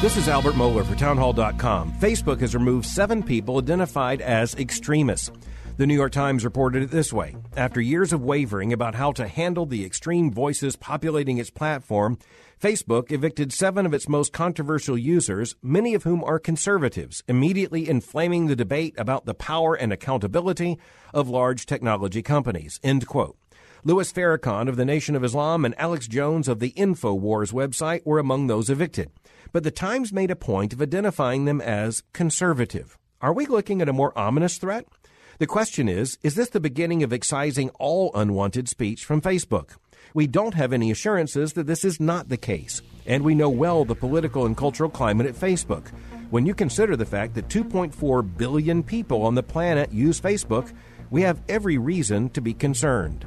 This is Albert Mohler for Townhall.com. Facebook has removed seven people identified as extremists. The New York Times reported it this way After years of wavering about how to handle the extreme voices populating its platform, Facebook evicted seven of its most controversial users, many of whom are conservatives, immediately inflaming the debate about the power and accountability of large technology companies. End quote. Louis Farrakhan of the Nation of Islam and Alex Jones of the InfoWars website were among those evicted but the Times made a point of identifying them as conservative. Are we looking at a more ominous threat? The question is is this the beginning of excising all unwanted speech from Facebook? We don't have any assurances that this is not the case, and we know well the political and cultural climate at Facebook. When you consider the fact that 2.4 billion people on the planet use Facebook, we have every reason to be concerned.